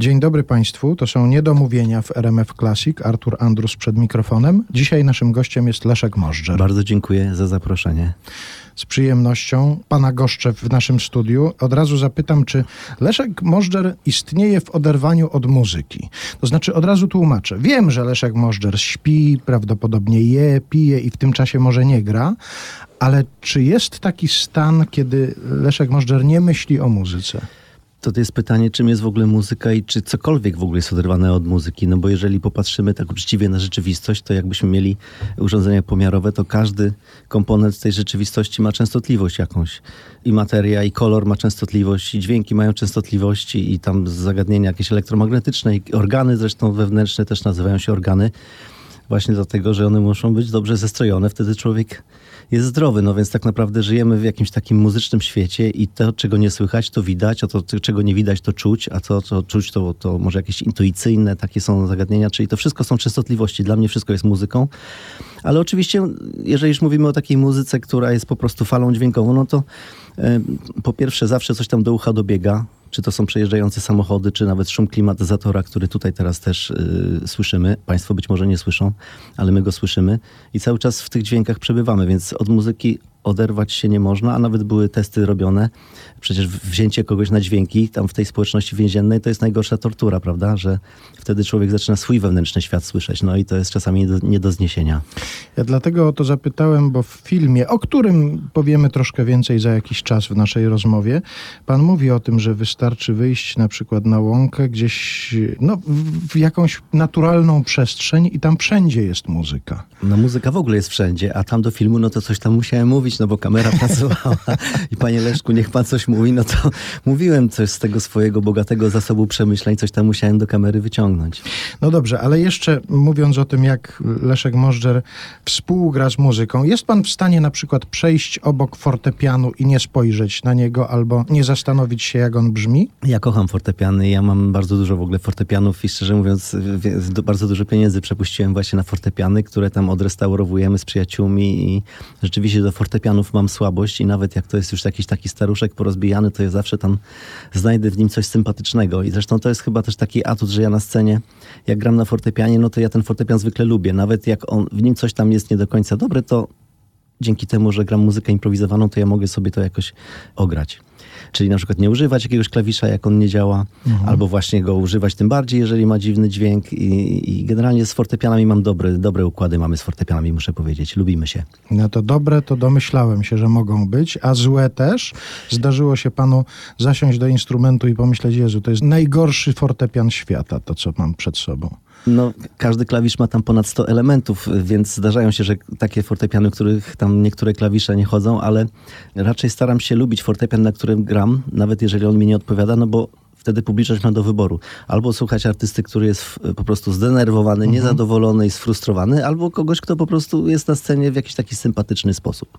Dzień dobry Państwu, to są Niedomówienia w RMF Classic. Artur Andrus przed mikrofonem. Dzisiaj naszym gościem jest Leszek Możdżer. Bardzo dziękuję za zaproszenie. Z przyjemnością Pana goszczę w naszym studiu. Od razu zapytam, czy Leszek Możdżer istnieje w oderwaniu od muzyki? To znaczy od razu tłumaczę. Wiem, że Leszek Możdżer śpi, prawdopodobnie je, pije i w tym czasie może nie gra, ale czy jest taki stan, kiedy Leszek Możdżer nie myśli o muzyce? To, to jest pytanie, czym jest w ogóle muzyka i czy cokolwiek w ogóle jest oderwane od muzyki. No bo jeżeli popatrzymy tak uczciwie na rzeczywistość, to jakbyśmy mieli urządzenia pomiarowe, to każdy komponent tej rzeczywistości ma częstotliwość jakąś. I materia, i kolor ma częstotliwość, i dźwięki mają częstotliwości, i tam zagadnienia jakieś elektromagnetyczne, i organy zresztą wewnętrzne też nazywają się organy. Właśnie dlatego, że one muszą być dobrze zestrojone, wtedy człowiek jest zdrowy. No więc tak naprawdę żyjemy w jakimś takim muzycznym świecie i to, czego nie słychać, to widać, a to, czego nie widać, to czuć, a to, co czuć, to, to może jakieś intuicyjne, takie są zagadnienia, czyli to wszystko są częstotliwości. Dla mnie wszystko jest muzyką. Ale oczywiście, jeżeli już mówimy o takiej muzyce, która jest po prostu falą dźwiękową, no to e, po pierwsze zawsze coś tam do ucha dobiega, czy to są przejeżdżające samochody, czy nawet szum klimatyzatora, który tutaj teraz też y, słyszymy. Państwo być może nie słyszą, ale my go słyszymy i cały czas w tych dźwiękach przebywamy, więc od muzyki oderwać się nie można, a nawet były testy robione. Przecież wzięcie kogoś na dźwięki tam w tej społeczności więziennej to jest najgorsza tortura, prawda? Że wtedy człowiek zaczyna swój wewnętrzny świat słyszeć. No i to jest czasami nie do, nie do zniesienia. Ja dlatego o to zapytałem, bo w filmie, o którym powiemy troszkę więcej za jakiś czas w naszej rozmowie, pan mówi o tym, że wystarczy wyjść na przykład na łąkę gdzieś, no, w jakąś naturalną przestrzeń i tam wszędzie jest muzyka. No muzyka w ogóle jest wszędzie, a tam do filmu, no to coś tam musiałem mówić mówić, no bo kamera pracowała i panie Leszku, niech pan coś mówi, no to mówiłem coś z tego swojego bogatego zasobu przemyśleń, coś tam musiałem do kamery wyciągnąć. No dobrze, ale jeszcze mówiąc o tym, jak Leszek Możdżer współgra z muzyką, jest pan w stanie na przykład przejść obok fortepianu i nie spojrzeć na niego albo nie zastanowić się, jak on brzmi? Ja kocham fortepiany, ja mam bardzo dużo w ogóle fortepianów i szczerze mówiąc, bardzo dużo pieniędzy przepuściłem właśnie na fortepiany, które tam odrestaurowujemy z przyjaciółmi i rzeczywiście do fortepianu fortepianów mam słabość i nawet jak to jest już jakiś taki staruszek porozbijany, to ja zawsze tam znajdę w nim coś sympatycznego. I zresztą to jest chyba też taki atut, że ja na scenie, jak gram na fortepianie, no to ja ten fortepian zwykle lubię. Nawet jak on, w nim coś tam jest nie do końca dobre, to dzięki temu, że gram muzykę improwizowaną, to ja mogę sobie to jakoś ograć. Czyli na przykład nie używać jakiegoś klawisza, jak on nie działa, mhm. albo właśnie go używać tym bardziej, jeżeli ma dziwny dźwięk. I, i generalnie z fortepianami mam dobre, dobre układy, mamy z fortepianami, muszę powiedzieć. Lubimy się. No to dobre, to domyślałem się, że mogą być, a złe też. Zdarzyło się panu zasiąść do instrumentu i pomyśleć, Jezu, to jest najgorszy fortepian świata, to co mam przed sobą. No, każdy klawisz ma tam ponad 100 elementów, więc zdarzają się, że takie fortepiany, których tam niektóre klawisze nie chodzą, ale raczej staram się lubić fortepian, na którym gram, nawet jeżeli on mi nie odpowiada, no bo wtedy publiczność ma do wyboru. Albo słuchać artysty, który jest po prostu zdenerwowany, mhm. niezadowolony i sfrustrowany, albo kogoś, kto po prostu jest na scenie w jakiś taki sympatyczny sposób.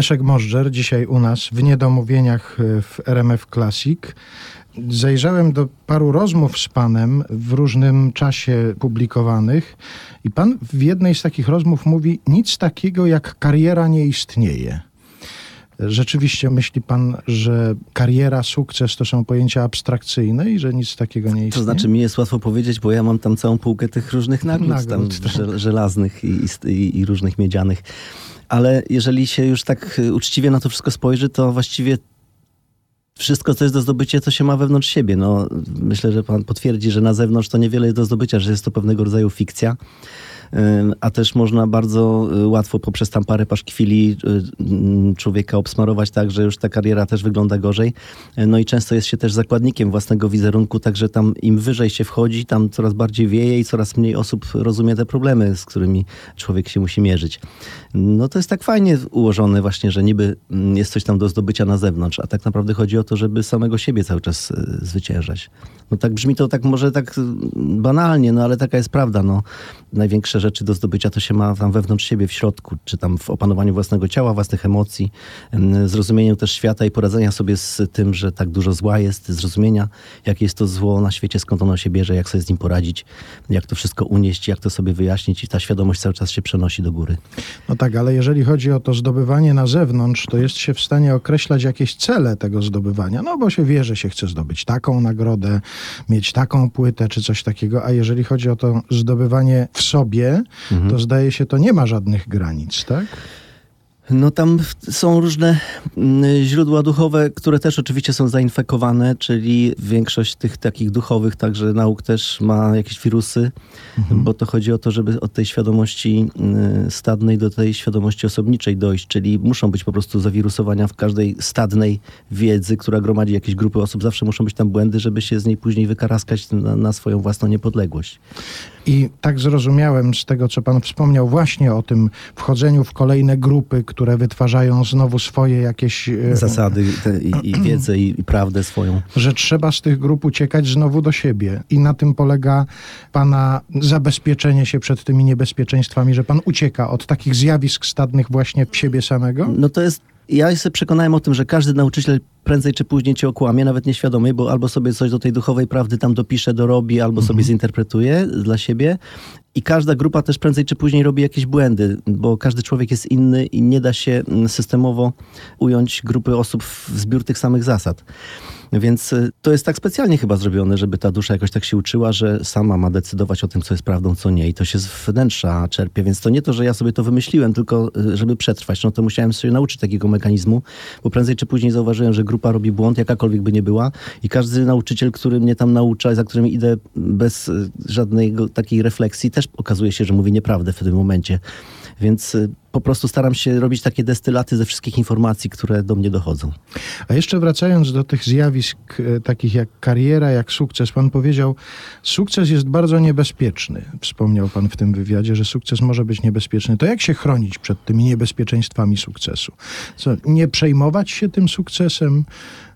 Leszek Możdżer, dzisiaj u nas w Niedomówieniach e, w RMF Classic. Zajrzałem do paru rozmów z panem w różnym czasie publikowanych i pan w jednej z takich rozmów mówi: Nic takiego jak kariera nie istnieje. Rzeczywiście myśli pan, że kariera, sukces to są pojęcia abstrakcyjne i że nic takiego nie istnieje? To znaczy mi jest łatwo powiedzieć, bo ja mam tam całą półkę tych różnych nagród, Nagród, tam tak. żelaznych i, i, i różnych miedzianych. Ale jeżeli się już tak uczciwie na to wszystko spojrzy, to właściwie wszystko, co jest do zdobycia, to się ma wewnątrz siebie. No, myślę, że pan potwierdzi, że na zewnątrz to niewiele jest do zdobycia, że jest to pewnego rodzaju fikcja. A też można bardzo y, łatwo poprzez tam parę paszkwili y, człowieka obsmarować tak, że już ta kariera też wygląda gorzej. No i często jest się też zakładnikiem własnego wizerunku, także tam im wyżej się wchodzi, tam coraz bardziej wieje i coraz mniej osób rozumie te problemy, z którymi człowiek się musi mierzyć. No to jest tak fajnie ułożone właśnie, że niby mm, jest coś tam do zdobycia na zewnątrz, a tak naprawdę chodzi o to, żeby samego siebie cały czas y, zwyciężać. No tak brzmi to tak może tak banalnie, no ale taka jest prawda. No, największe rzeczy do zdobycia to się ma tam wewnątrz siebie, w środku, czy tam w opanowaniu własnego ciała, własnych emocji, zrozumieniu też świata i poradzenia sobie z tym, że tak dużo zła jest, zrozumienia, jakie jest to zło na świecie, skąd ono się bierze, jak sobie z nim poradzić, jak to wszystko unieść, jak to sobie wyjaśnić i ta świadomość cały czas się przenosi do góry. No tak, ale jeżeli chodzi o to zdobywanie na zewnątrz, to jest się w stanie określać jakieś cele tego zdobywania, no bo się wie, że się chce zdobyć taką nagrodę, mieć taką płytę czy coś takiego, a jeżeli chodzi o to zdobywanie w sobie, mhm. to zdaje się, to nie ma żadnych granic, tak? No tam są różne mm, źródła duchowe, które też oczywiście są zainfekowane, czyli większość tych takich duchowych także nauk też ma jakieś wirusy, mhm. bo to chodzi o to, żeby od tej świadomości mm, stadnej do tej świadomości osobniczej dojść, czyli muszą być po prostu zawirusowania w każdej stadnej wiedzy, która gromadzi jakieś grupy osób, zawsze muszą być tam błędy, żeby się z niej później wykaraskać na, na swoją własną niepodległość. I tak zrozumiałem z tego, co pan wspomniał właśnie o tym wchodzeniu w kolejne grupy, które wytwarzają znowu swoje jakieś... e, Zasady i, i wiedzę i, i prawdę swoją. Że trzeba z tych grup uciekać znowu do siebie. I na tym polega pana zabezpieczenie się przed tymi niebezpieczeństwami, że pan ucieka od takich zjawisk stadnych właśnie w siebie samego? No to jest ja się przekonałem o tym, że każdy nauczyciel prędzej czy później cię okłamie, nawet nieświadomie, bo albo sobie coś do tej duchowej prawdy tam dopisze, dorobi, albo sobie zinterpretuje dla siebie. I każda grupa też prędzej czy później robi jakieś błędy, bo każdy człowiek jest inny i nie da się systemowo ująć grupy osób w zbiór tych samych zasad. Więc to jest tak specjalnie chyba zrobione, żeby ta dusza jakoś tak się uczyła, że sama ma decydować o tym, co jest prawdą, co nie. I to się z wnętrza czerpie. Więc to nie to, że ja sobie to wymyśliłem, tylko żeby przetrwać. No to musiałem się nauczyć takiego mechanizmu, bo prędzej czy później zauważyłem, że grupa robi błąd, jakakolwiek by nie była. I każdy nauczyciel, który mnie tam naucza, za którym idę bez żadnej takiej refleksji, też okazuje się, że mówi nieprawdę w tym momencie. Więc po prostu staram się robić takie destylaty ze wszystkich informacji, które do mnie dochodzą. A jeszcze wracając do tych zjawisk e, takich jak kariera, jak sukces, pan powiedział, sukces jest bardzo niebezpieczny. Wspomniał pan w tym wywiadzie, że sukces może być niebezpieczny. To jak się chronić przed tymi niebezpieczeństwami sukcesu? Co, nie przejmować się tym sukcesem?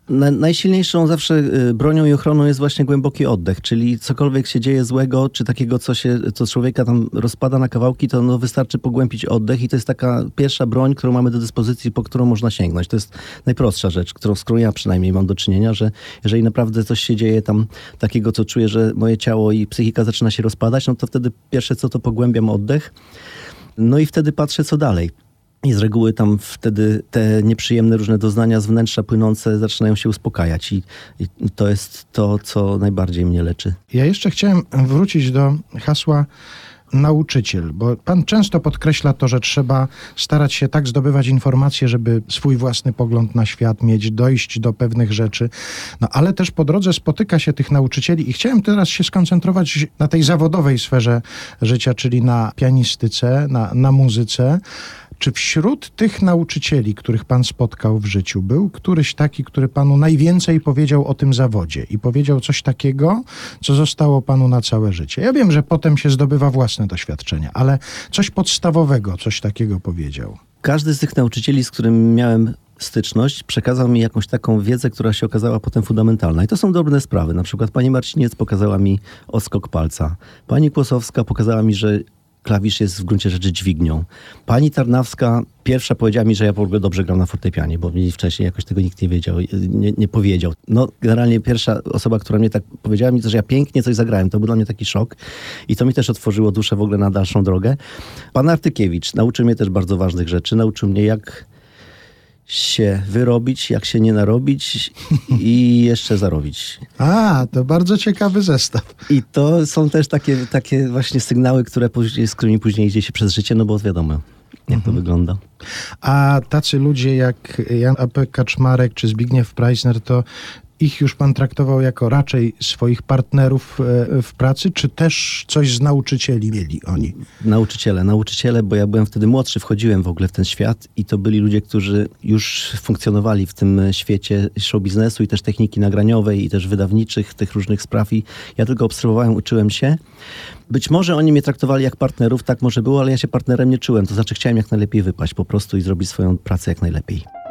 Na, najsilniejszą zawsze y, bronią i ochroną jest właśnie głęboki oddech, czyli cokolwiek się dzieje złego, czy takiego, co się, co człowieka tam rozpada na kawałki, to no wystarczy pogłębić oddech i to jest taka pierwsza broń, którą mamy do dyspozycji, po którą można sięgnąć. To jest najprostsza rzecz, którą, z którą ja przynajmniej mam do czynienia, że jeżeli naprawdę coś się dzieje tam takiego, co czuję, że moje ciało i psychika zaczyna się rozpadać, no to wtedy pierwsze co to pogłębiam oddech, no i wtedy patrzę co dalej. I z reguły tam wtedy te nieprzyjemne różne doznania z wnętrza płynące zaczynają się uspokajać i, i, to jest to, co najbardziej mnie leczy. Ja jeszcze chciałem wrócić do hasła nauczyciel, bo pan często podkreśla to, że trzeba starać się tak zdobywać informacje, żeby swój własny pogląd na świat mieć, dojść do pewnych rzeczy. No ale też po drodze spotyka się tych nauczycieli i chciałem teraz się skoncentrować na tej zawodowej sferze życia, czyli na pianistyce, na, na muzyce. Czy wśród tych nauczycieli, których pan spotkał w życiu, był któryś taki, który panu najwięcej powiedział o tym zawodzie i powiedział coś takiego, co zostało panu na całe życie? Ja wiem, że potem się zdobywa własne doświadczenia, ale coś podstawowego, coś takiego powiedział. Każdy z tych nauczycieli, z którym miałem styczność, przekazał mi jakąś taką wiedzę, która się okazała potem fundamentalna. I to są drobne sprawy. Na przykład pani Marciniec pokazała mi odskok palca. Pani Kłosowska pokazała mi, że klawisz jest w gruncie rzeczy dźwignią. Pani Tarnawska pierwsza powiedziała mi, że ja w ogóle dobrze gram na fortepianie, bo mi wcześniej jakoś tego nikt nie wiedział, nie, nie powiedział. No generalnie pierwsza osoba, która mnie tak powiedziała mi, że ja pięknie coś zagrałem. To był dla mnie taki szok i to mi też otworzyło duszę w ogóle na dalszą drogę. Pan Artykiewicz nauczył mnie też bardzo ważnych rzeczy. Nauczył mnie jak się wyrobić, jak się nie narobić i jeszcze zarobić. A, to bardzo ciekawy zestaw. I to są też takie, takie właśnie sygnały, które później, z którymi później idzie się przez życie, no bo wiadomo, jak to wygląda. A tacy ludzie jak Jan A.P. Kaczmarek czy Zbigniew Preissner, to ich już pan traktował jako raczej swoich partnerów e, w pracy, czy też coś z nauczycieli mieli oni? Nauczyciele, nauczyciele, bo ja byłem wtedy młodszy, wchodziłem w ogóle w ten świat i to byli ludzie, którzy już funkcjonowali w tym świecie show biznesu i też techniki nagraniowej i też wydawniczych, tych różnych spraw i ja tylko obserwowałem, uczyłem się. Być może oni mnie traktowali jak partnerów, tak może było, ale ja się partnerem nie czułem, to znaczy chciałem jak najlepiej wypaść po prostu i zrobić swoją pracę jak najlepiej.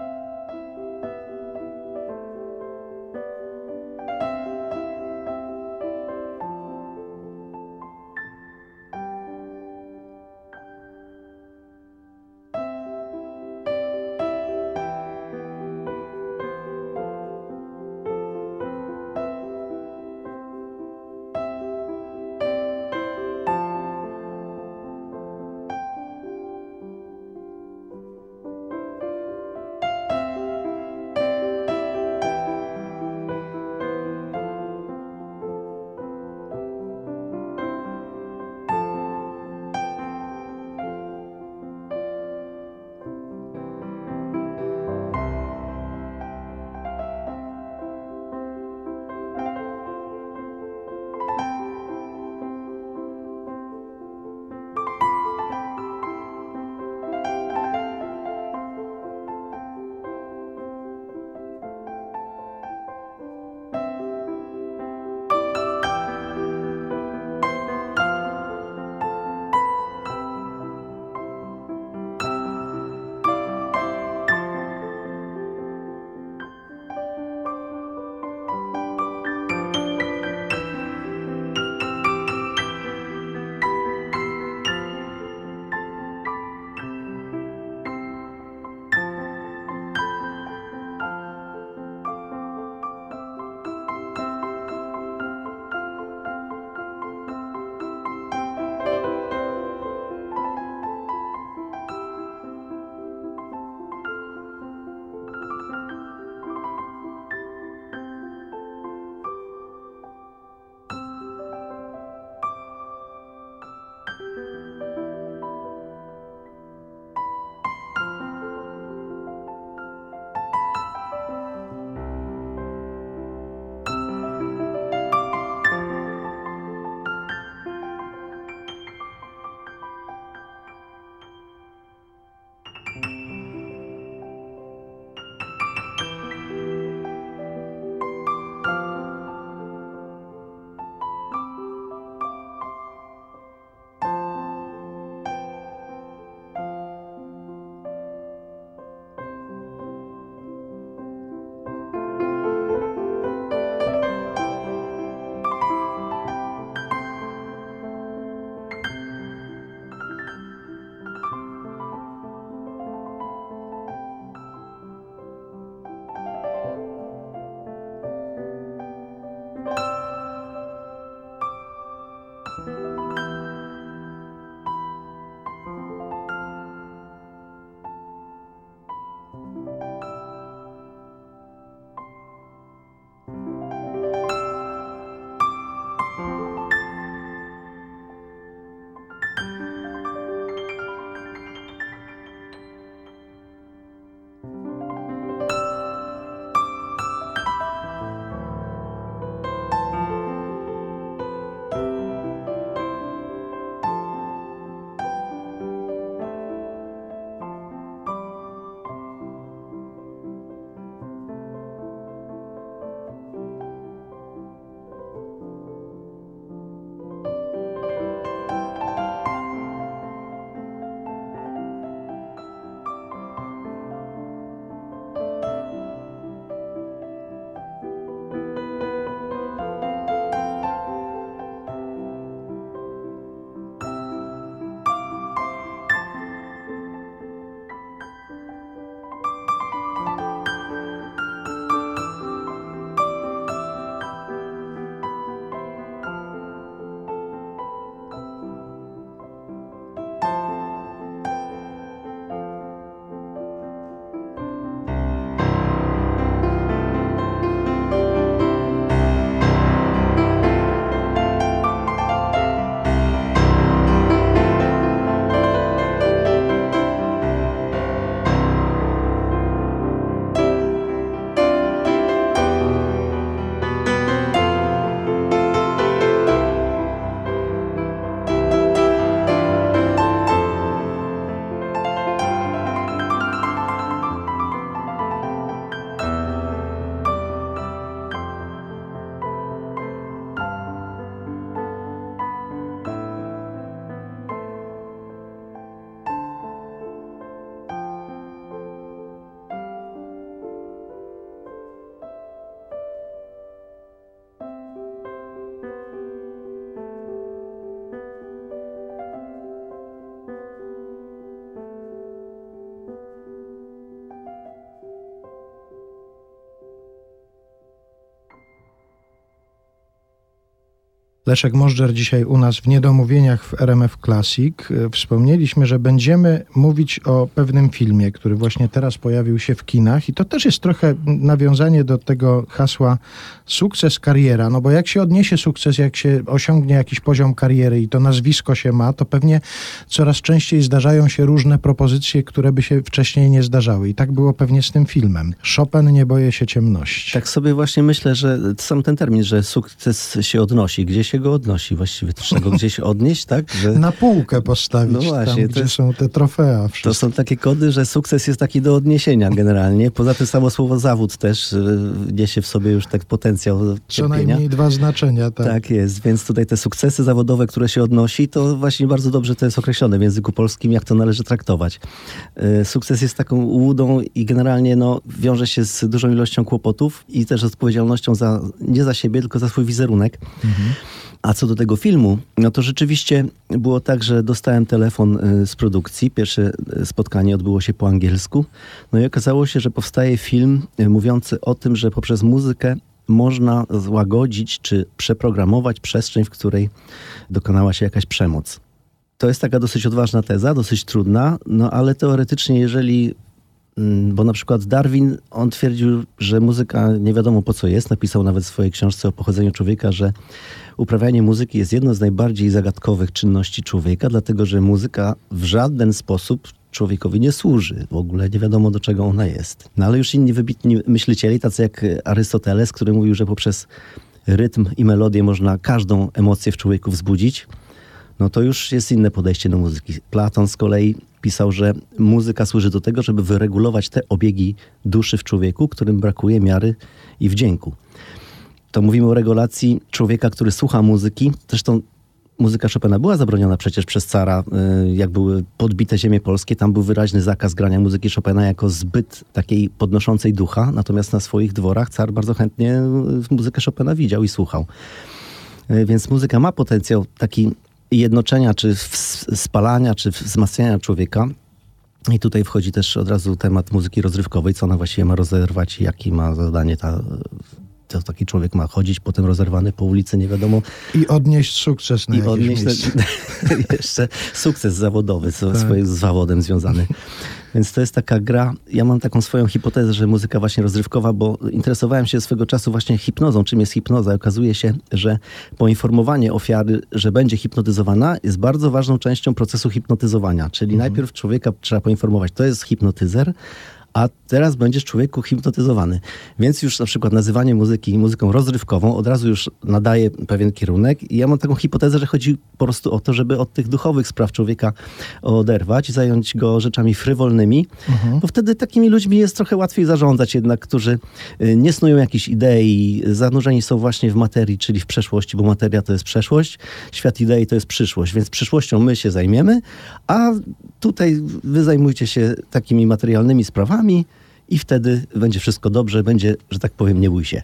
Leszek Możdżer dzisiaj u nas w Niedomówieniach w RMF Classic. Wspomnieliśmy, że będziemy mówić o pewnym filmie, który właśnie teraz pojawił się w kinach i to też jest trochę nawiązanie do tego hasła sukces, kariera, no bo jak się odniesie sukces, jak się osiągnie jakiś poziom kariery i to nazwisko się ma, to pewnie coraz częściej zdarzają się różne propozycje, które by się wcześniej nie zdarzały i tak było pewnie z tym filmem. Chopin nie boje się ciemności. Tak sobie właśnie myślę, że sam ten termin, że sukces się odnosi, gdzieś się go odnosi właściwie? Trzeba go gdzieś odnieść, tak? Że... Na półkę postawić, no właśnie, tam, gdzie jest, są te trofea. To są takie kody, że sukces jest taki do odniesienia generalnie. Poza tym samo słowo zawód też y, niesie w sobie już tak potencjał Co najmniej dwa znaczenia. Tak. tak jest, więc tutaj te sukcesy zawodowe, które się odnosi, to właśnie bardzo dobrze to jest określone w języku polskim, jak to należy traktować. Y, sukces jest taką łudą i generalnie no, wiąże się z dużą ilością kłopotów i też odpowiedzialnością za, nie za siebie, tylko za swój wizerunek. Mhm. A co do tego filmu, no to rzeczywiście było tak, że dostałem telefon y, z produkcji. Pierwsze y, spotkanie odbyło się po angielsku. No i okazało się, że powstaje film y, mówiący o tym, że poprzez muzykę można złagodzić czy przeprogramować przestrzeń, w której dokonała się jakaś przemoc. To jest taka dosyć odważna teza, dosyć trudna, no ale teoretycznie, jeżeli mm, bo na przykład Darwin, on twierdził, że muzyka nie wiadomo po co jest. Napisał nawet w swojej książce o pochodzeniu człowieka, że uprawianie muzyki jest jedną z najbardziej zagadkowych czynności człowieka, dlatego że muzyka w żaden sposób człowiekowi nie służy. W ogóle nie wiadomo, do czego ona jest. No ale już inni wybitni myślicieli, tacy jak Arystoteles, który mówił, że poprzez rytm i melodię można każdą emocję w człowieku wzbudzić, no to już jest inne podejście do muzyki. Platon z kolei pisał, że muzyka służy do tego, żeby wyregulować te obiegi duszy w człowieku, którym brakuje miary i wdzięku to mówimy o regulacji człowieka, który słucha muzyki. Zresztą muzyka Chopina była zabroniona przecież przez cara, y, jak były podbite ziemie polskie. Tam był wyraźny zakaz grania muzyki Chopina jako zbyt takiej podnoszącej ducha. Natomiast na swoich dworach car bardzo chętnie y, muzykę Chopina widział i słuchał. Y, więc muzyka ma potencjał taki jednoczenia, czy spalania, czy wzmacniania człowieka. I tutaj wchodzi też od razu temat muzyki rozrywkowej, co ona właściwie ma rozerwać i jakie ma zadanie ta to taki człowiek ma chodzić potem rozerwany po ulicy, nie wiadomo. I odnieść sukces na I odnieść jeszcze sukces zawodowy, tak. swoim z zawodem związany. Więc to jest taka gra. Ja mam taką swoją hipotezę, że muzyka właśnie rozrywkowa, bo interesowałem się swego czasu właśnie hipnozą. Czym jest hipnoza? I okazuje się, że poinformowanie ofiary, że będzie hipnotyzowana, jest bardzo ważną częścią procesu hipnotyzowania. Czyli mhm. najpierw człowieka trzeba poinformować, to jest hipnotyzer, a teraz będziesz człowieku hipnotyzowany. Więc już na przykład nazywanie muzyki muzyką rozrywkową od razu już nadaje pewien kierunek. I ja mam taką hipotezę, że chodzi po prostu o to, żeby od tych duchowych spraw człowieka oderwać, zająć go rzeczami frywolnymi, mhm. bo wtedy takimi ludźmi jest trochę łatwiej zarządzać jednak, którzy y, nie snują jakichś idei, zanurzeni są właśnie w materii, czyli w przeszłości, bo materia to jest przeszłość, świat idei to jest przyszłość, więc przyszłością my się zajmiemy, a tutaj wy zajmujcie się takimi materialnymi sprawami i wtedy będzie wszystko dobrze, będzie, że tak powiem, nie bój się.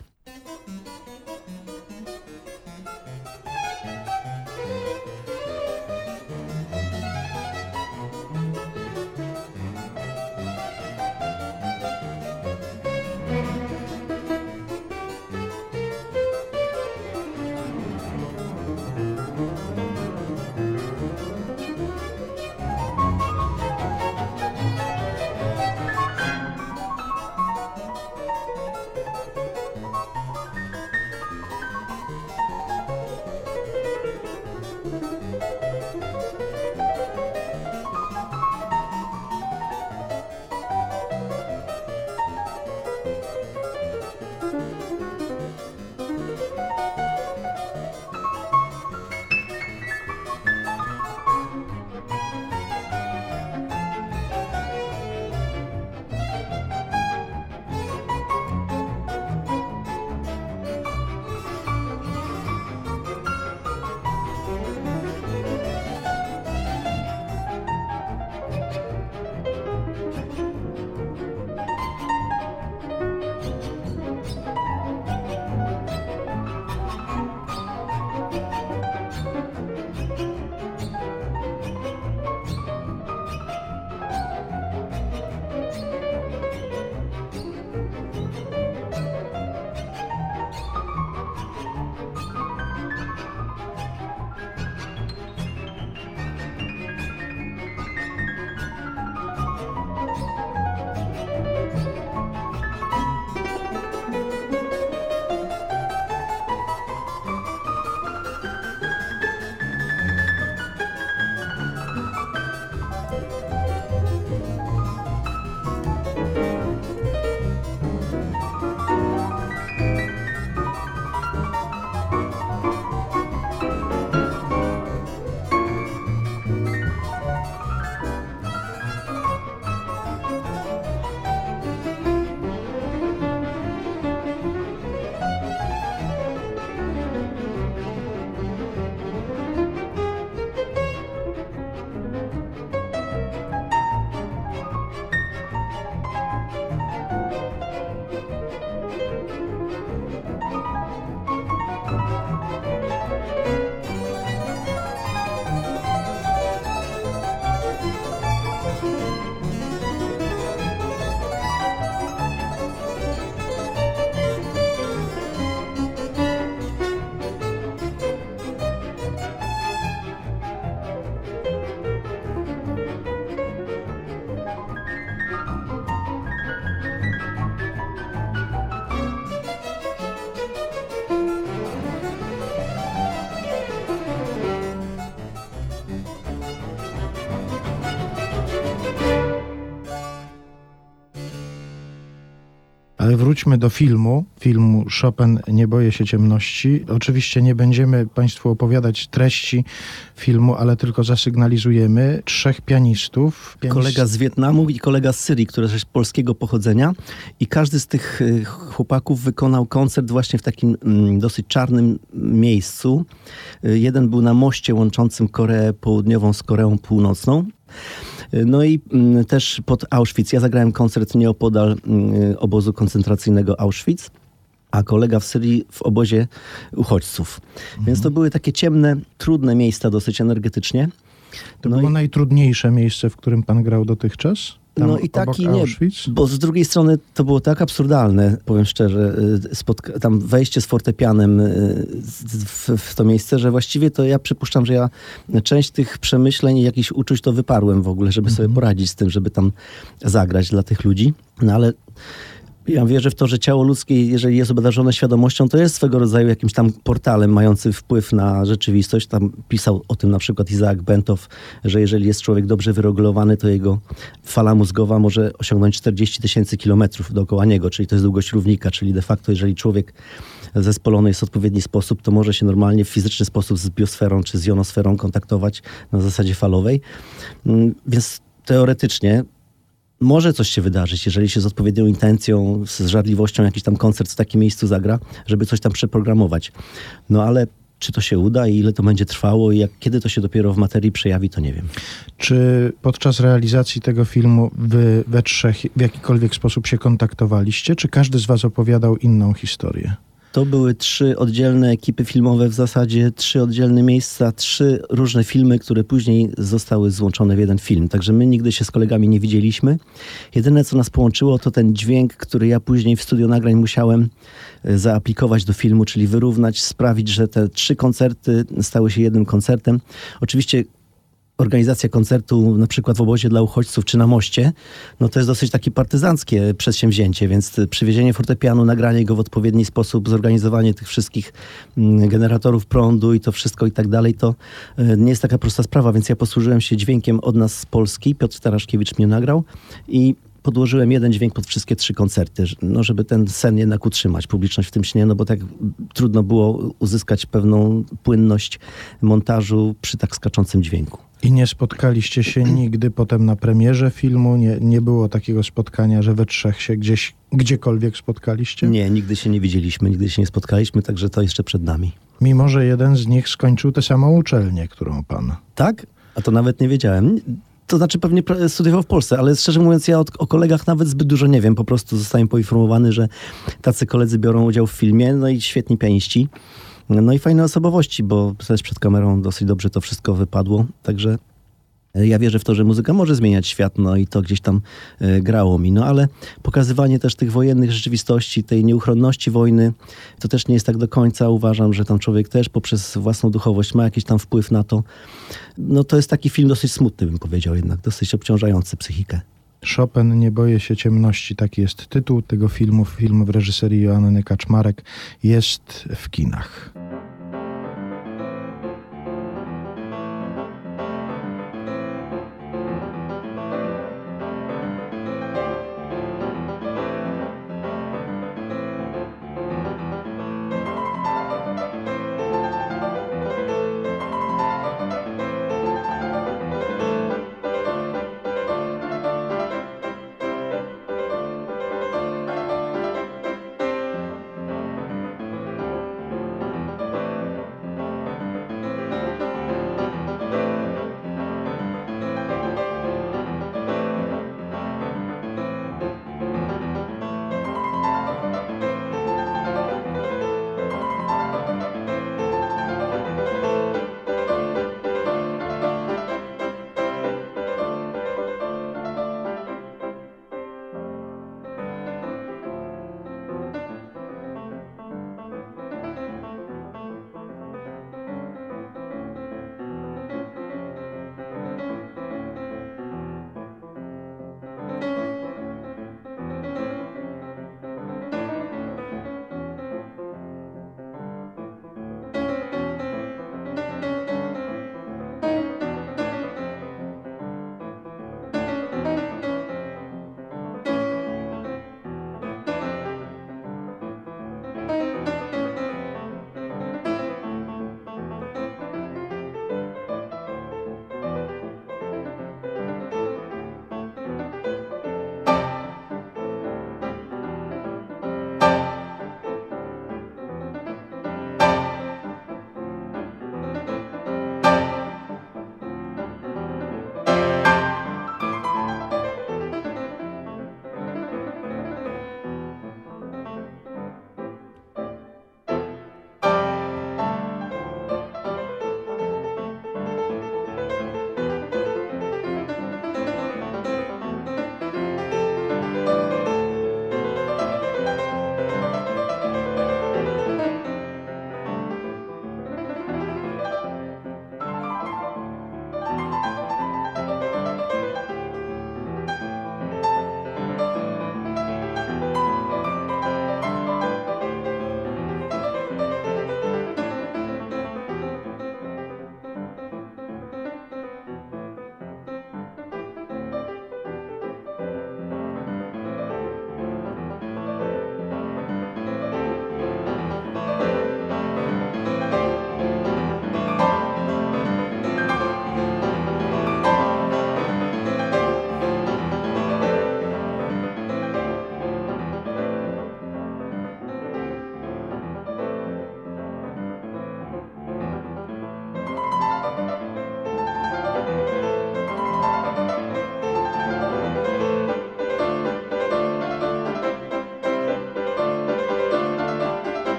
Wróćmy do filmu, filmu Chopin Nie boję się ciemności. Oczywiście nie będziemy Państwu opowiadać treści filmu, ale tylko zasygnalizujemy trzech pianistów. Pianist... Kolega z Wietnamu i kolega z Syrii, który jest polskiego pochodzenia i każdy z tych y, chłopaków wykonał koncert właśnie w takim mm, dosyć czarnym miejscu. Y, jeden był na moście łączącym Koreę Południową z Koreą Północną. No i mm, też pod Auschwitz. Ja zagrałem koncert nieopodal mm, obozu koncentracyjnego Auschwitz a kolega w Syrii w obozie uchodźców. Mhm. Więc to były takie ciemne, trudne miejsca dosyć energetycznie. To no było i... najtrudniejsze miejsce, w którym pan grał dotychczas? Tam no i tak i nie, bo z drugiej strony to było tak absurdalne, powiem szczerze, y, spotka- tam wejście z fortepianem y, w, w, to miejsce, że właściwie to ja przypuszczam, że ja część tych przemyśleń i jakichś uczuć to wyparłem w ogóle, żeby sobie mhm. poradzić z tym, żeby tam zagrać dla tych ludzi. No ale ja wierzę w to, że ciało ludzkie, jeżeli jest obdarzone świadomością, to jest swego rodzaju jakimś tam portalem mającym wpływ na rzeczywistość. Tam pisał o tym na przykład Izaak Bentow, że jeżeli jest człowiek dobrze wyregulowany, to jego fala mózgowa może osiągnąć 40 tysięcy kilometrów dookoła niego, czyli to jest długość równika, czyli de facto jeżeli człowiek zespolony jest w odpowiedni sposób, to może się normalnie w fizyczny sposób z biosferą czy z jonosferą kontaktować na zasadzie falowej. Mm, więc teoretycznie może coś się wydarzyć, jeżeli się z odpowiednią intencją, z żarliwością jakiś tam koncert w takim miejscu zagra, żeby coś tam przeprogramować. No ale czy to się uda i ile to będzie trwało i jak, kiedy to się dopiero w materii przejawi, to nie wiem. Czy podczas realizacji tego filmu wy we trzech w jakikolwiek sposób się kontaktowaliście, czy każdy z was opowiadał inną historię? To były trzy oddzielne ekipy filmowe, w zasadzie trzy oddzielne miejsca, trzy różne filmy, które później zostały złączone w jeden film. Także my nigdy się z kolegami nie widzieliśmy. Jedyne, co nas połączyło, to ten dźwięk, który ja później w studio nagrań musiałem e, zaaplikować do filmu, czyli wyrównać, sprawić, że te trzy koncerty stały się jednym koncertem. Oczywiście organizacja koncertu na przykład w obozie dla uchodźców czy na moście, no to jest dosyć takie partyzanckie przedsięwzięcie, więc przywiezienie fortepianu, nagranie go w odpowiedni sposób, zorganizowanie tych wszystkich mm, generatorów prądu i to wszystko i tak dalej, to e, nie jest taka prosta sprawa, więc ja posłużyłem się dźwiękiem od nas z Polski, Piotr Taraszkiewicz mnie nagrał i podłożyłem jeden dźwięk pod wszystkie trzy koncerty, no żeby ten sen jednak utrzymać, publiczność w tym śnie, no bo tak trudno było uzyskać pewną płynność montażu przy tak skaczącym dźwięku. I nie spotkaliście się nigdy potem na premierze filmu? Nie, nie było takiego spotkania, że we trzech się gdzieś, gdziekolwiek spotkaliście? Nie, nigdy się nie widzieliśmy, nigdy się nie spotkaliśmy, także to jeszcze przed nami. Mimo, że jeden z nich skończył tę samą uczelnię, którą pan. Tak? A to nawet nie wiedziałem. To znaczy pewnie studiował w Polsce, ale szczerze mówiąc ja o kolegach nawet zbyt dużo nie wiem. Po prostu zostałem poinformowany, że tacy koledzy biorą udział w filmie, no i świetni pianiści. No i fajne osobowości, bo też przed kamerą dosyć dobrze to wszystko wypadło. Także ja wierzę w to, że muzyka może zmieniać świat, no i to gdzieś tam y, grało mi. No ale pokazywanie też tych wojennych rzeczywistości, tej nieuchronności wojny, to też nie jest tak do końca. Uważam, że tam człowiek też poprzez własną duchowość ma jakiś tam wpływ na to. No to jest taki film dosyć smutny, bym powiedział jednak, dosyć obciążający psychikę. Chopin nie boję się ciemności, taki jest tytuł tego filmu. Film w reżyserii Joanny Kaczmarek jest w kinach.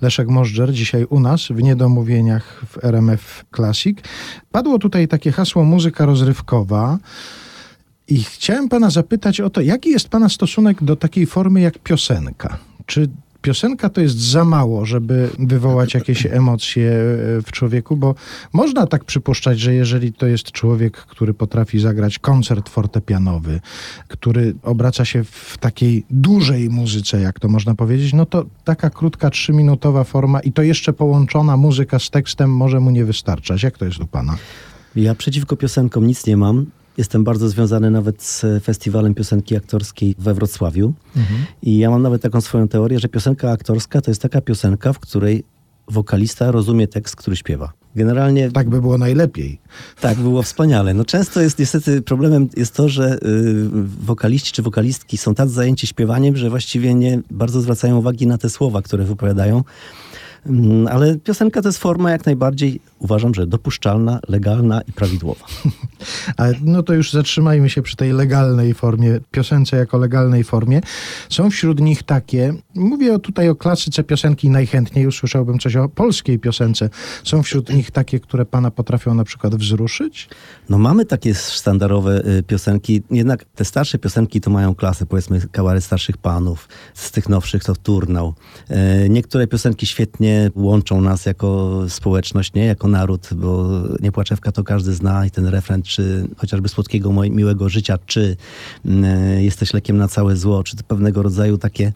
Leszek Możdżer, dzisiaj u nas w Niedomówieniach w RMF Classic. Padło tutaj takie hasło muzyka rozrywkowa. I chciałem pana zapytać o to, jaki jest pana stosunek do takiej formy jak piosenka? Czy piosenka to jest za mało, żeby wywołać jakieś emocje e, w człowieku, bo można tak przypuszczać, że jeżeli to jest człowiek, który potrafi zagrać koncert fortepianowy, który obraca się w takiej dużej muzyce, jak to można powiedzieć, no to taka krótka, trzyminutowa forma i to jeszcze połączona muzyka z tekstem może mu nie wystarczać. Jak to jest u pana? Ja przeciwko piosenkom nic nie mam. Jestem bardzo związany nawet z Festiwalem Piosenki Aktorskiej we Wrocławiu. Mhm. I ja mam nawet taką swoją teorię, że piosenka aktorska to jest taka piosenka, w której wokalista rozumie tekst, który śpiewa. Generalnie... Tak by było najlepiej. Tak, było wspaniale. No często jest niestety problemem jest to, że y, wokaliści czy wokalistki są tak zajęci śpiewaniem, że właściwie nie bardzo zwracają uwagi na te słowa, które wypowiadają. Mm, ale piosenka to jest forma jak najbardziej, uważam, że dopuszczalna, legalna i prawidłowa. Ale no to już zatrzymajmy się przy tej legalnej formie, piosence jako legalnej formie. Są wśród nich takie, mówię tutaj o klasyce piosenki najchętniej, usłyszałbym coś o polskiej piosence. Są wśród nich takie, które pana potrafią na przykład wzruszyć? No mamy takie sztandarowe y, piosenki, jednak te starsze piosenki to mają klasę, powiedzmy kawaret starszych panów, z tych nowszych to turnał. Y, niektóre piosenki świetnie łączą nas jako społeczność, nie jako naród, bo Niepłaczewka to każdy zna i ten refren, czy chociażby Słodkiego Miłego Życia, czy y, Jesteś lekiem na całe zło, czy pewnego rodzaju takie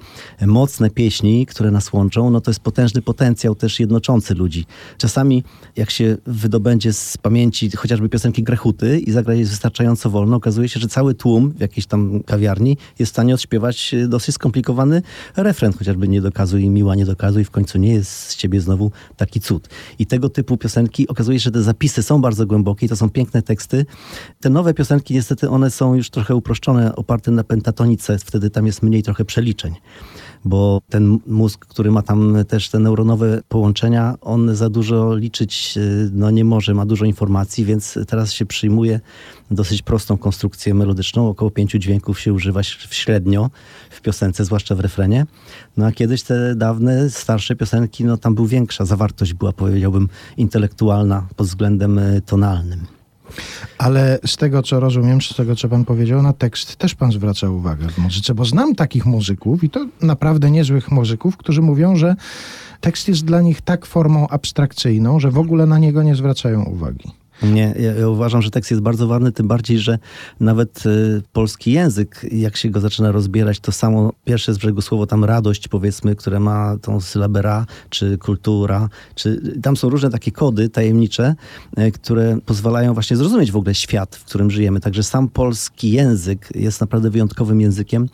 mocne pieśni, które nas łączą, no to jest potężny potencjał też jednoczący ludzi. Czasami jak się wydobędzie z pamięci chociażby piosenki Grechuty i zagra je wystarczająco wolno, okazuje się, że cały tłum w jakiejś tam kawiarni jest w stanie odśpiewać dosyć skomplikowany refren, chociażby nie dokazuj, miła nie dokazuj, w końcu nie jest z ciebie znowu taki cud. I tego typu piosenki okazuje się, że te zapisy są bardzo głębokie i to są piękne teksty. Te nowe piosenki niestety one są już trochę uproszczone, oparte na pentatonice, wtedy tam jest mniej trochę przeliczeń bo ten mózg, który ma tam też te neuronowe połączenia, on za dużo liczyć y, no, nie może, ma dużo informacji, więc teraz się przyjmuje dosyć prostą konstrukcję melodyczną. Około pięciu dźwięków się używa średnio w piosence, zwłaszcza w refrenie. No a kiedyś te dawne, starsze piosenki, no tam był większa zawartość, była powiedziałbym intelektualna pod względem y, tonalnym. Ale z tego, co rozumiem, z tego, co pan powiedział, na tekst też pan zwraca uwagę w muzyce, bo znam takich muzyków i to naprawdę niezłych muzyków, którzy mówią, że tekst jest dla nich tak formą abstrakcyjną, że w ogóle na niego nie zwracają uwagi. Nie, ja, uważam, że tekst jest bardzo ważny, tym bardziej, że nawet y, polski język, jak się go zaczyna rozbierać, to samo pierwsze z brzegu słowo tam radość, powiedzmy, które ma tą sylabę ra, czy kultura, czy tam są różne takie kody tajemnicze, y, które pozwalają właśnie zrozumieć w ogóle świat, w którym żyjemy. Także sam polski język jest naprawdę wyjątkowym językiem,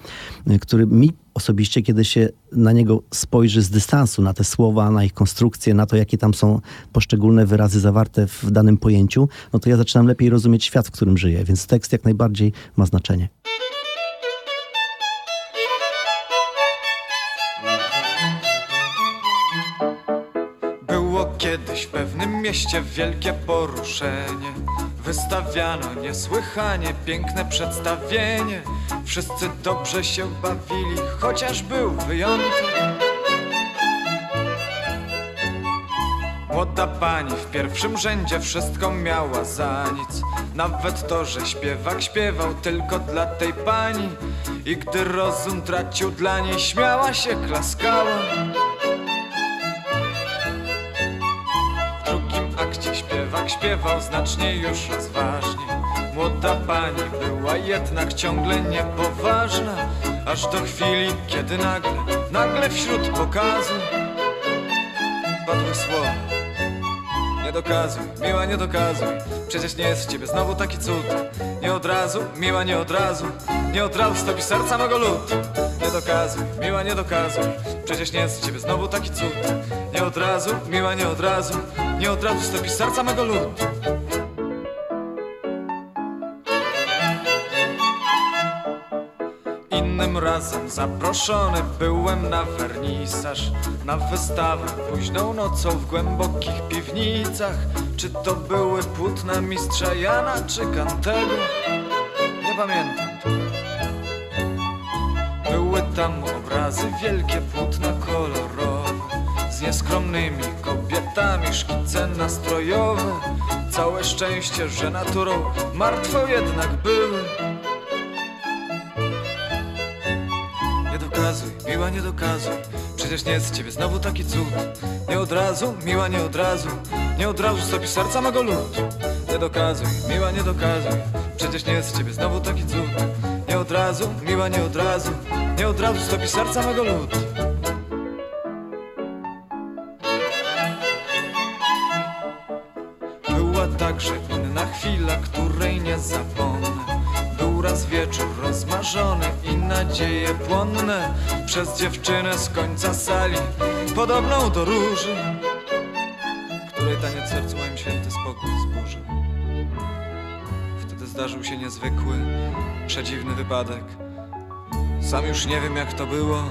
y, który mi osobiście, kiedy się na niego spojrzy z dystansu, na te słowa, na ich konstrukcję, na to, jakie tam są poszczególne wyrazy zawarte w danym pojęciu, no to ja zaczynam lepiej rozumieć świat, w którym żyję, więc tekst jak najbardziej ma znaczenie. Mieście wielkie poruszenie. Wystawiano niesłychanie piękne przedstawienie. Wszyscy dobrze się bawili, chociaż był wyjątek. Młoda pani w pierwszym rzędzie wszystko miała za nic. Nawet to, że śpiewak śpiewał tylko dla tej pani. I gdy rozum tracił dla niej, śmiała się, klaskała śpiewał znacznie już rozważnie Młoda pani była jednak ciągle niepoważna Aż do chwili, kiedy nagle, nagle wśród pokazu Padły słowa. Nie dokazuj, miła nie dokazuj Przecież nie jest w ciebie znowu taki cud. Nie od razu, miła nie od razu Nie od razu stopi serca mego lud. Nie dokazuj, miła nie dokazuj Przecież nie jest w ciebie znowu taki cud. Nie od razu, miła nie od razu Nie od razu stopi serca mego lud Innym razem zaproszony byłem na wernisaż Na wystawę późną nocą w głębokich piwnicach. Czy to były płótna mistrza Jana czy Kantego? Nie pamiętam. Były tam obrazy, wielkie płótna kolorowe Z nieskromnymi kobietami, szkice nastrojowe. Całe szczęście, że naturą martwą jednak były. Nie dokazuj, miła, nie dokazuj. Przecież nie z ciebie znowu taki cud. Nie od razu, miła, nie od razu. Nie od razu stopi serca mego lud. Nie dokazuj, miła, nie dokazuj. Przecież nie z ciebie znowu taki cud. Nie od razu, miła, nie od razu. Nie od razu stopi serca mego lud. Także inna chwila, której nie zapomnę. Był raz wieczór rozmarzony i nadzieje płonne przez dziewczynę z końca sali, podobną do róży, której taniec sercu moim święty spokój zburzył. Wtedy zdarzył się niezwykły, przedziwny wypadek. Sam już nie wiem jak to było,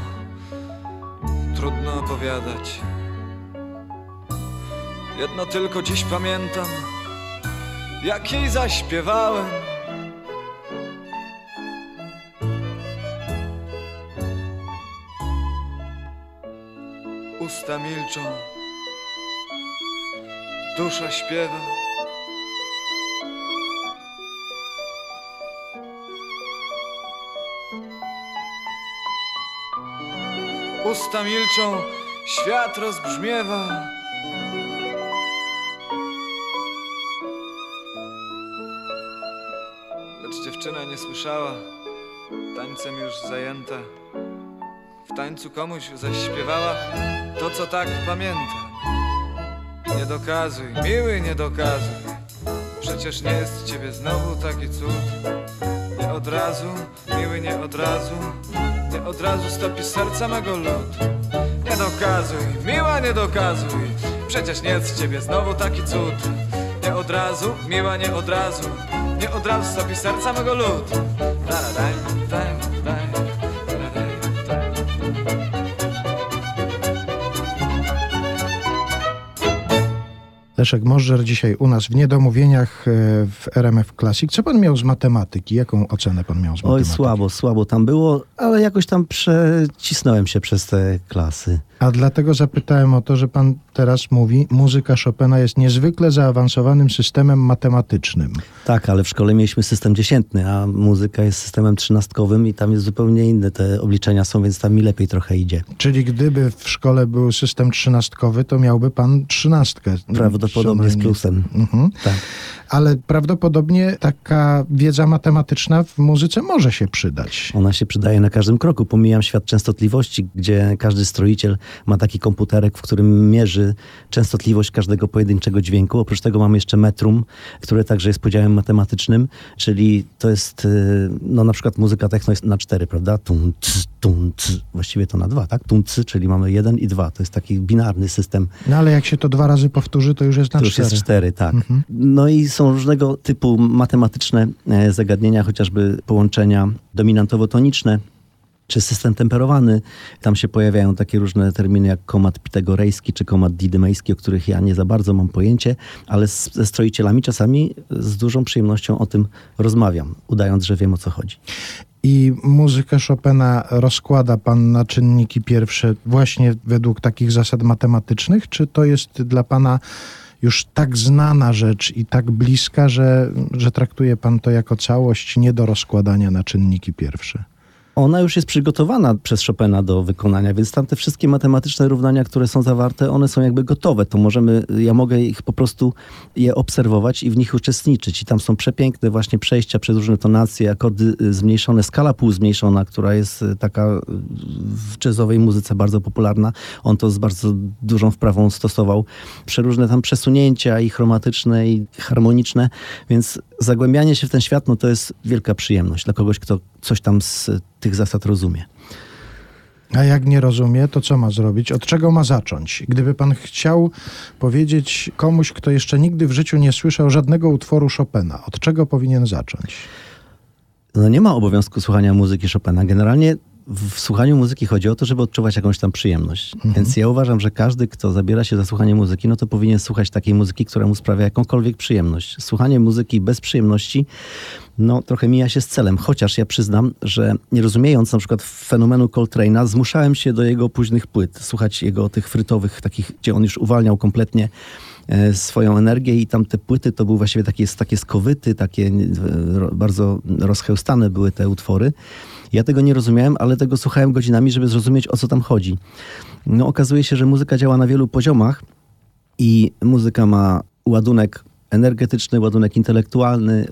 trudno opowiadać. Jedno tylko dziś pamiętam, jak zaśpiewałem. Usta milczą, dusza śpiewa. Usta milczą, świat rozbrzmiewa. Dziewczyna nie słyszała, tańcem już zajęta. W tańcu komuś zaśpiewała to, co tak pamiętam. Nie dokazuj, miły, nie dokazuj. Przecież nie jest ciebie znowu taki cud. Nie od razu, miły, nie od razu. Nie od razu stopi serca mego lud. Nie dokazuj, miła, nie dokazuj. Przecież nie jest ciebie znowu taki cud. Nie od razu, miła, nie od razu. Nie od razu stopi serca mego lud. Da, da, daj, daj, da, Leszek Możdżer dzisiaj u nas w Niedomówieniach e, w RMF Classic. Co pan miał z matematyki? Jaką ocenę pan miał z Oj, matematyki? słabo, słabo tam było, ale jakoś tam przecisnąłem się przez te klasy. A dlatego zapytałem o to, że pan teraz mówi, muzyka Chopina jest niezwykle zaawansowanym systemem matematycznym. Tak, ale w szkole mieliśmy system dziesiętny, a muzyka jest systemem trzynastkowym i tam jest zupełnie inne te obliczenia są, więc tam mi lepiej trochę idzie. Czyli gdyby w szkole był system trzynastkowy, to miałby pan trzynastkę. Prawdopodobnie z Co najmniej. plusem. Mhm. Tak. Ale prawdopodobnie taka wiedza matematyczna w muzyce może się przydać. Ona się przydaje na każdym kroku. Pomijam świat częstotliwości, gdzie każdy stroiciel ma taki komputerek, w którym mierzy częstotliwość każdego pojedynczego dźwięku. Oprócz tego mamy jeszcze metrum, które także jest podziałem matematycznym, czyli to jest, y, no na przykład muzyka techno jest na cztery, prawda? Tum, ts. Właściwie to na dwa, tak? Ts, czyli mamy jeden i dwa. To jest taki binarny system. No ale jak się to dwa razy powtórzy, to już jest na To już cztery. jest cztery, tak. Mhm. No i są różnego typu matematyczne e, zagadnienia, chociażby połączenia dominantowo-toniczne, czy system temperowany. Tam się pojawiają takie różne terminy jak komat pitagorejski czy komat didymejski, o których ja nie za bardzo mam pojęcie, ale z, ze stroicielami czasami z dużą przyjemnością o tym rozmawiam, udając, że wiem o co chodzi. I muzykę Chopina rozkłada pan na czynniki pierwsze właśnie według takich zasad matematycznych, czy to jest dla pana już tak znana rzecz i tak bliska, że, że traktuje pan to jako całość, nie do rozkładania na czynniki pierwsze? Ona już jest przygotowana przez Chopina do wykonania, więc tam te wszystkie matematyczne równania, które są zawarte, one są jakby gotowe. To możemy, ja mogę ich po prostu je obserwować i w nich uczestniczyć. I tam są przepiękne właśnie przejścia przez różne tonacje, akordy y, zmniejszone, skala półzmniejszona, która jest y, taka y, w jazzowej muzyce bardzo popularna. On to z bardzo dużą wprawą stosował. Przeróżne tam przesunięcia i chromatyczne, i harmoniczne, więc zagłębianie się w ten świat, no to jest wielka przyjemność dla kogoś, kto coś tam z tych zasad rozumie. A jak nie rozumie, to co ma zrobić? Od czego ma zacząć? Gdyby pan chciał powiedzieć komuś, kto jeszcze nigdy w życiu nie słyszał żadnego utworu Chopina, od czego powinien zacząć? No nie ma obowiązku słuchania muzyki Chopina. Generalnie w słuchaniu muzyki chodzi o to, żeby odczuwać jakąś tam przyjemność. Więc ja uważam, że każdy, kto zabiera się za słuchanie muzyki, no to powinien słuchać takiej muzyki, która mu sprawia jakąkolwiek przyjemność. Słuchanie muzyki bez przyjemności no trochę mija się z celem. Chociaż ja przyznam, że nie rozumiejąc na przykład fenomenu Coltrane'a, zmuszałem się do jego późnych płyt, słuchać jego tych frytowych, takich, gdzie on już uwalniał kompletnie swoją energię i tam te płyty to były właściwie takie, takie skowyty, takie e, bardzo rozchełstane były te utwory. Ja tego nie rozumiałem, ale tego słuchałem godzinami, żeby zrozumieć o co tam chodzi. No okazuje się, że muzyka działa na wielu poziomach i muzyka ma ładunek energetyczny, ładunek intelektualny,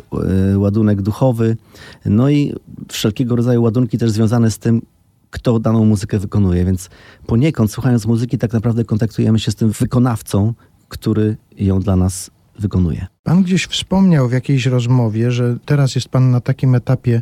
e, ładunek duchowy, no i wszelkiego rodzaju ładunki też związane z tym, kto daną muzykę wykonuje. Więc poniekąd, słuchając muzyki, tak naprawdę kontaktujemy się z tym wykonawcą, który ją dla nas wykonuje. Pan gdzieś wspomniał w jakiejś rozmowie, że teraz jest pan na takim etapie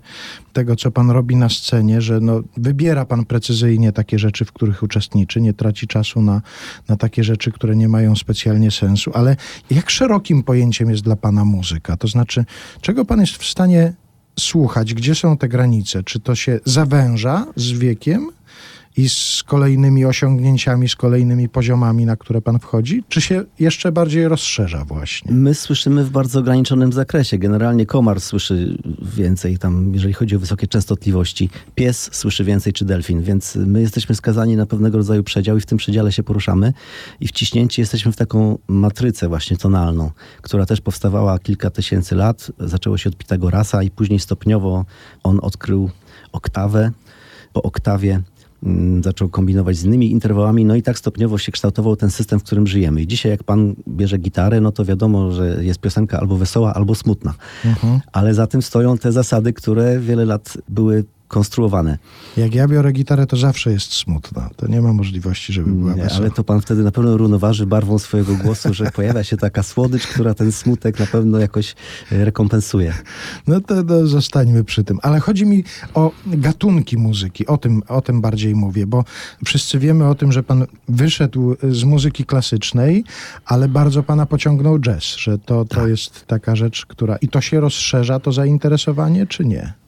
tego, co pan robi na scenie, że no, wybiera pan precyzyjnie takie rzeczy, w których uczestniczy, nie traci czasu na, na takie rzeczy, które nie mają specjalnie sensu. Ale jak szerokim pojęciem jest dla pana muzyka? To znaczy, czego pan jest w stanie słuchać? Gdzie są te granice? Czy to się zawęża z wiekiem? I z kolejnymi osiągnięciami, z kolejnymi poziomami, na które pan wchodzi? Czy się jeszcze bardziej rozszerza właśnie? My słyszymy w bardzo ograniczonym zakresie. Generalnie komar słyszy więcej tam, jeżeli chodzi o wysokie częstotliwości. Pies słyszy więcej, czy delfin, więc my jesteśmy skazani na pewnego rodzaju przedział i w tym przedziale się poruszamy i wciśnięci jesteśmy w taką matrycę właśnie tonalną, która też powstawała kilka tysięcy lat. Zaczęło się od Pitagorasa i później stopniowo on odkrył oktawę. Po oktawie zaczął kombinować z innymi interwałami, no i tak stopniowo się kształtował ten system, w którym żyjemy. I dzisiaj jak pan bierze gitarę, no to wiadomo, że jest piosenka albo wesoła, albo smutna. Mhm. Ale za tym stoją te zasady, które wiele lat były konstruowane. Jak ja biorę gitarę, to zawsze jest smutna. To nie ma możliwości, żeby była nie. Ale to pan wtedy na pewno równoważy barwą swojego głosu, że pojawia się taka słodycz, która ten smutek na pewno jakoś e, rekompensuje. No to, to zostańmy przy tym. Ale chodzi mi o gatunki muzyki. O tym, o tym bardziej mówię, bo wszyscy wiemy o tym, że pan wyszedł z muzyki klasycznej, ale bardzo pana pociągnął jazz, że to, to tak. jest taka rzecz, która... I to się rozszerza, to zainteresowanie, czy nie?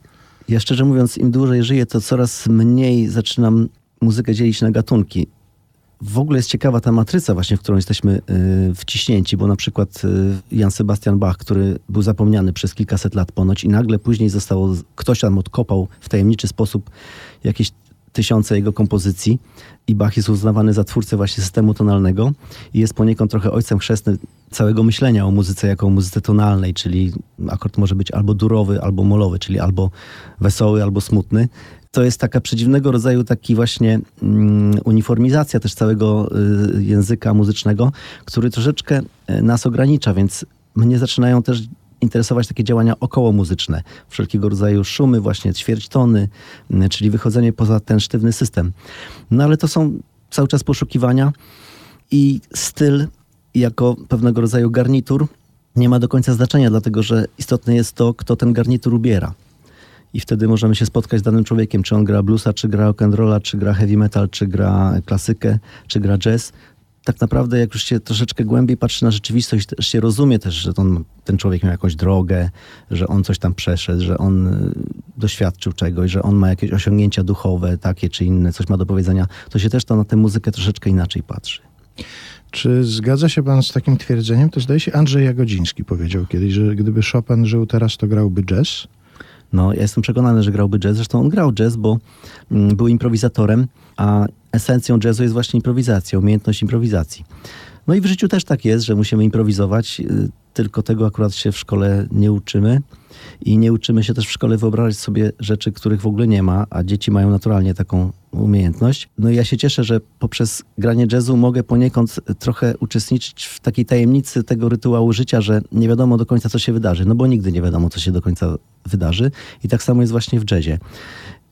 Ja szczerze mówiąc, im dłużej żyję, to coraz mniej zaczynam muzykę dzielić na gatunki. W ogóle jest ciekawa ta matryca właśnie, w którą jesteśmy y, wciśnięci, bo na przykład y, Jan Sebastian Bach, który był zapomniany przez kilkaset lat ponoć i nagle później zostało, ktoś tam odkopał w tajemniczy sposób jakieś tysiące jego kompozycji i Bach jest uznawany za twórcę właśnie systemu tonalnego i jest poniekąd trochę ojcem chrzestnym całego myślenia o muzyce jako o muzyce tonalnej, czyli akord może być albo durowy, albo molowy, czyli albo wesoły, albo smutny. To jest taka przedziwnego rodzaju taki właśnie mm, uniformizacja też całego y, języka muzycznego, który troszeczkę y, nas ogranicza, więc mnie zaczynają też interesować takie działania okołomuzyczne, wszelkiego rodzaju szumy, właśnie ćwierćtony, mm, czyli wychodzenie poza ten sztywny system. No ale to są cały czas poszukiwania i styl jako pewnego rodzaju garnitur nie ma do końca znaczenia, dlatego że istotne jest to, kto ten garnitur ubiera. I wtedy możemy się spotkać z danym człowiekiem, czy on gra bluesa, czy gra rock'n'rolla, czy gra heavy metal, czy gra klasykę, czy gra jazz tak naprawdę jak już się troszeczkę głębiej patrzy na rzeczywistość, też się rozumie też, że ten, człowiek miał jakąś drogę, że on coś tam przeszedł, że on y, doświadczył czegoś, że on ma jakieś osiągnięcia duchowe, takie czy inne, coś ma do powiedzenia, to się też to na tę muzykę troszeczkę inaczej patrzy. Czy zgadza się pan z takim twierdzeniem? To zdaje się Andrzej Jagodziński powiedział kiedyś, że gdyby Chopin żył teraz, to grałby jazz? No, ja jestem przekonany, że grałby jazz. Zresztą on grał jazz, bo mm, był improwizatorem, a esencją jazzu jest właśnie improwizacja, umiejętność improwizacji. No i w życiu też tak jest, że musimy improwizować, y, tylko tego akurat się w szkole nie uczymy. I nie uczymy się też w szkole wyobrażać sobie rzeczy, których w ogóle nie ma, a dzieci mają naturalnie taką umiejętność. No i ja się cieszę, że poprzez granie jazzu mogę poniekąd trochę uczestniczyć w takiej tajemnicy tego rytuału życia, że nie wiadomo do końca, co się wydarzy. No bo nigdy nie wiadomo, co się do końca wydarzy. I tak samo jest właśnie w jazzie.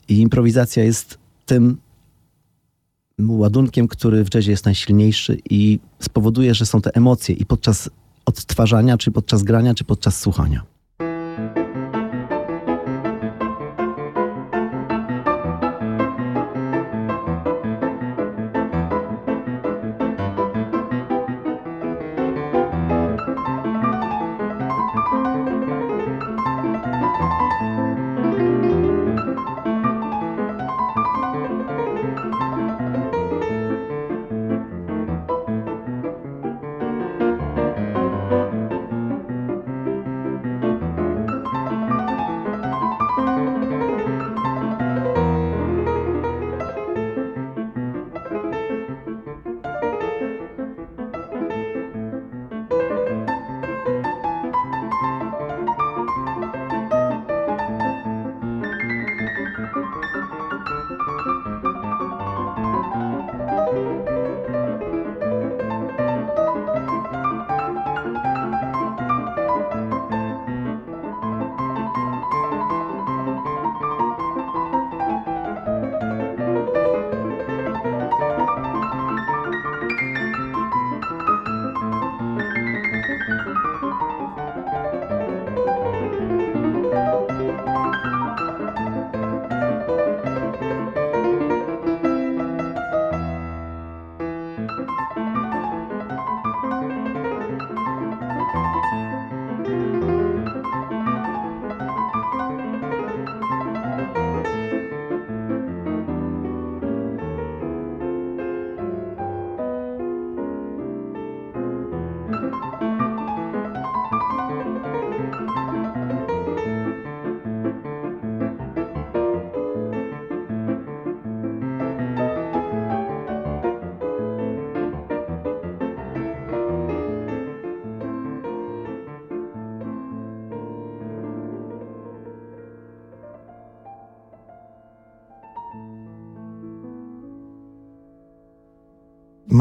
I improwizacja jest tym ładunkiem, który w jazzie jest najsilniejszy i spowoduje, że są te emocje i podczas odtwarzania, czy podczas grania, czy podczas słuchania.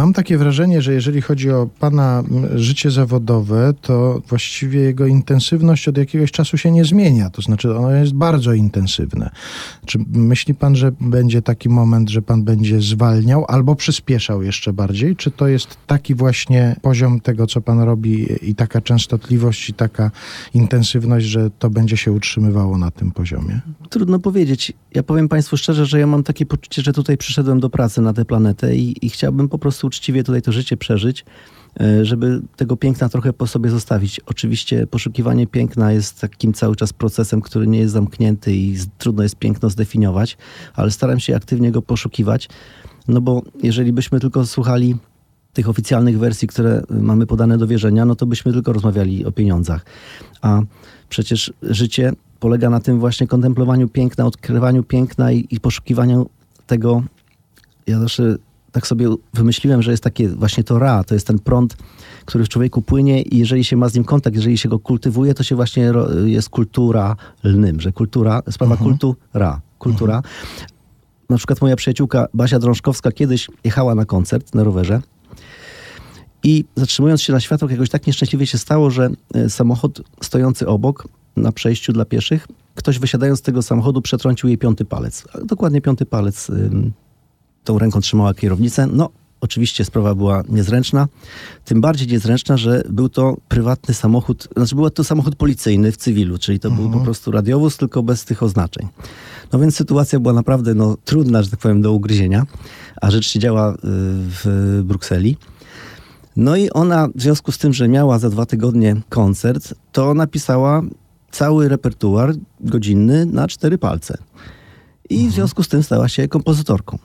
Mam takie wrażenie, że jeżeli chodzi o pana życie zawodowe, to właściwie jego intensywność od jakiegoś czasu się nie zmienia. To znaczy, ono jest bardzo intensywne. Czy myśli pan, że będzie taki moment, że pan będzie zwalniał albo przyspieszał jeszcze bardziej? Czy to jest taki właśnie poziom tego, co pan robi i taka częstotliwość i taka intensywność, że to będzie się utrzymywało na tym poziomie? Trudno powiedzieć. Ja powiem Państwu szczerze, że ja mam takie poczucie, że tutaj przyszedłem do pracy na tę planetę i, i chciałbym po prostu uczciwie tutaj to życie przeżyć, e, żeby tego piękna trochę po sobie zostawić. Oczywiście poszukiwanie piękna jest takim cały czas procesem, który nie jest zamknięty i trudno jest piękno zdefiniować, ale staram się aktywnie go poszukiwać, no bo jeżeli byśmy tylko słuchali tych oficjalnych wersji, które mamy podane do wierzenia, no to byśmy tylko rozmawiali o pieniądzach. A przecież życie polega na tym właśnie kontemplowaniu piękna, odkrywaniu piękna i, i poszukiwaniu tego. Ja zawsze tak sobie wymyśliłem, że jest takie właśnie to ra, to jest ten prąd, który w człowieku płynie i jeżeli się ma z nim kontakt, jeżeli się go kultywuje, to się właśnie jest kulturalnym, że kultura, sprawa kultu ra, kultura. Na przykład moja przyjaciółka Basia Drążkowska kiedyś jechała na koncert na rowerze i zatrzymując się na światłach, jakoś tak nieszczęśliwie się stało, że e, samochód stojący obok na przejściu dla pieszych, ktoś wysiadając z tego samochodu przetrącił jej piąty palec. Dokładnie piąty palec. Tą ręką trzymała kierownicę. No, oczywiście sprawa była niezręczna. Tym bardziej niezręczna, że był to prywatny samochód, znaczy był to samochód policyjny w cywilu, czyli to był po prostu radiowóz, tylko bez tych oznaczeń. No więc sytuacja była naprawdę no, trudna, że tak powiem, do ugryzienia, a rzecz się działa y, w Brukseli. No i ona, w związku z tym, że miała za dwa tygodnie koncert, to napisała cały repertuar godzinny na cztery palce. I w związku z tym stała się kompozytorką.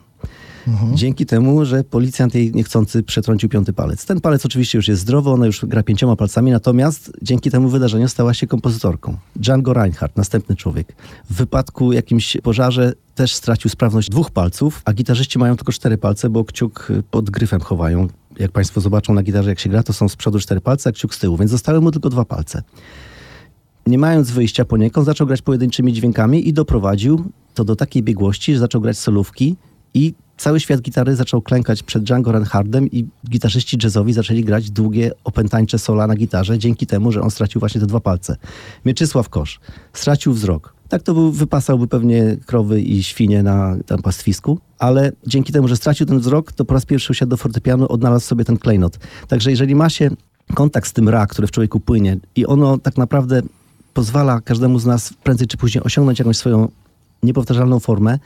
Dzięki temu, że policjant jej niechcący przetrącił piąty palec. Ten palec oczywiście już jest zdrowy, ona już gra pięcioma palcami, natomiast dzięki temu wydarzeniu stała się kompozytorką. Django Reinhardt, następny człowiek. W wypadku jakimś pożarze też stracił sprawność dwóch palców, a gitarzyści mają tylko cztery palce, bo kciuk pod gryfem chowają. Jak Państwo zobaczą na gitarze, jak się gra, to są z przodu cztery palce, a kciuk z tyłu, więc zostały mu tylko dwa palce nie mając wyjścia poniekąd, zaczął grać pojedynczymi dźwiękami i doprowadził to do takiej biegłości, że zaczął grać solówki i cały świat gitary zaczął klękać przed Django Reinhardtem i gitarzyści jazzowi zaczęli grać długie, opętańcze sola na gitarze dzięki temu, że on stracił właśnie te dwa palce. Mieczysław Kosz stracił wzrok. Tak to był, wypasałby pewnie krowy i świnie na tam pastwisku, ale dzięki temu, że stracił ten wzrok, to po raz pierwszy usiadł do fortepianu, odnalazł sobie ten klejnot. Także jeżeli ma się kontakt z tym ra, który w człowieku płynie i ono tak naprawdę pozwala każdemu z nas prędzej czy później osiągnąć jakąś swoją niepowtarzalną formę,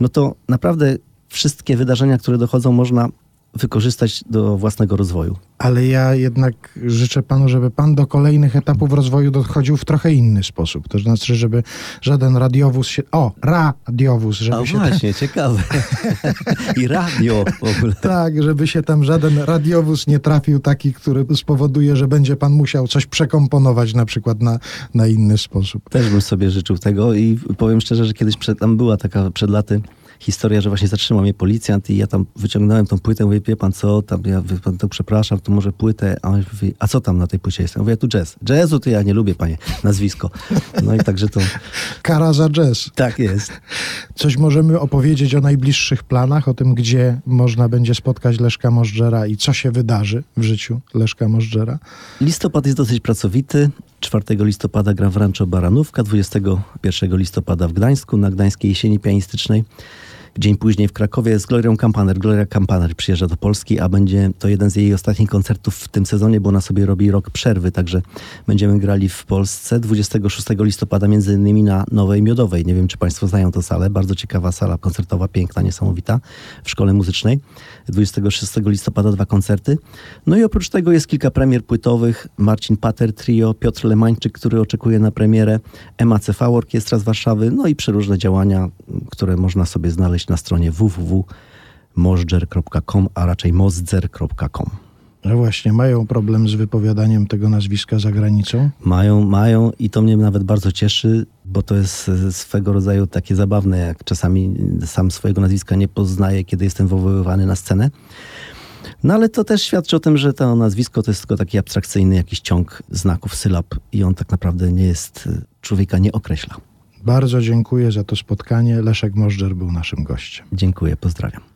no to naprawdę wszystkie wydarzenia, które dochodzą, można wykorzystać do własnego rozwoju. Ale ja jednak życzę panu, żeby pan do kolejnych etapów rozwoju dochodził w trochę inny sposób. To znaczy, żeby żaden radiowóz się. O, radiowóz, żeby A się. właśnie, ciekawe. I radio w ogóle. Tak, żeby się tam żaden radiowóz nie trafił taki, który spowoduje, że będzie pan musiał coś przekomponować na przykład na, na inny sposób. Też bym sobie życzył tego i powiem szczerze, że kiedyś przed, tam była taka przed laty historia, że właśnie zatrzymał mnie policjant i ja tam wyciągnąłem tą płytę, mówię, wie pan co, tam ja wie pan, to przepraszam, to może płytę, a on mówi, a co tam na tej płycie jest? Ja mówię, tu jazz. Jazzu to ja nie lubię, panie, nazwisko. No i także to, Kara za jazz. tak jest. Coś możemy opowiedzieć o najbliższych planach, o tym, gdzie można będzie spotkać Leszka Możdżera i co się wydarzy w życiu Leszka Możdżera. Listopad jest dosyć pracowity. 4 listopada gra w Rancho Baranówka, 21 listopada w Gdańsku na Gdańskiej Jesieni Pianistycznej. Dzień później w Krakowie z Glorią Kampaner. Gloria Kampaner przyjeżdża do Polski, a będzie to jeden z jej ostatnich koncertów w tym sezonie, bo ona sobie robi rok przerwy, także będziemy grali w Polsce 26 listopada między innymi na Nowej Miodowej. Nie wiem, czy Państwo znają tę salę. Bardzo ciekawa sala koncertowa, piękna, niesamowita w Szkole Muzycznej. 26 listopada dwa koncerty. No i oprócz tego jest kilka premier płytowych. Marcin Pater Trio, Piotr Lemańczyk, który oczekuje na premierę, MACV Orkiestra z Warszawy, no i przeróżne działania, które można sobie znaleźć na stronie www.możdżer.com, a raczej mozdzer.com. No właśnie, mają problem z wypowiadaniem tego nazwiska za granicą. Mają, mają i to mnie nawet bardzo cieszy, bo to jest e, swego rodzaju takie zabawne, jak czasami sam swojego nazwiska nie poznaję, kiedy jestem wywoływany na scenę. No ale to też świadczy o tym, że to nazwisko to jest tylko taki abstrakcyjny jakiś ciąg znaków, sylab i on tak naprawdę nie jest, e, człowieka nie określa. Bardzo dziękuję za to spotkanie. Leszek Możdżer był naszym gościem. Dziękuję, pozdrawiam.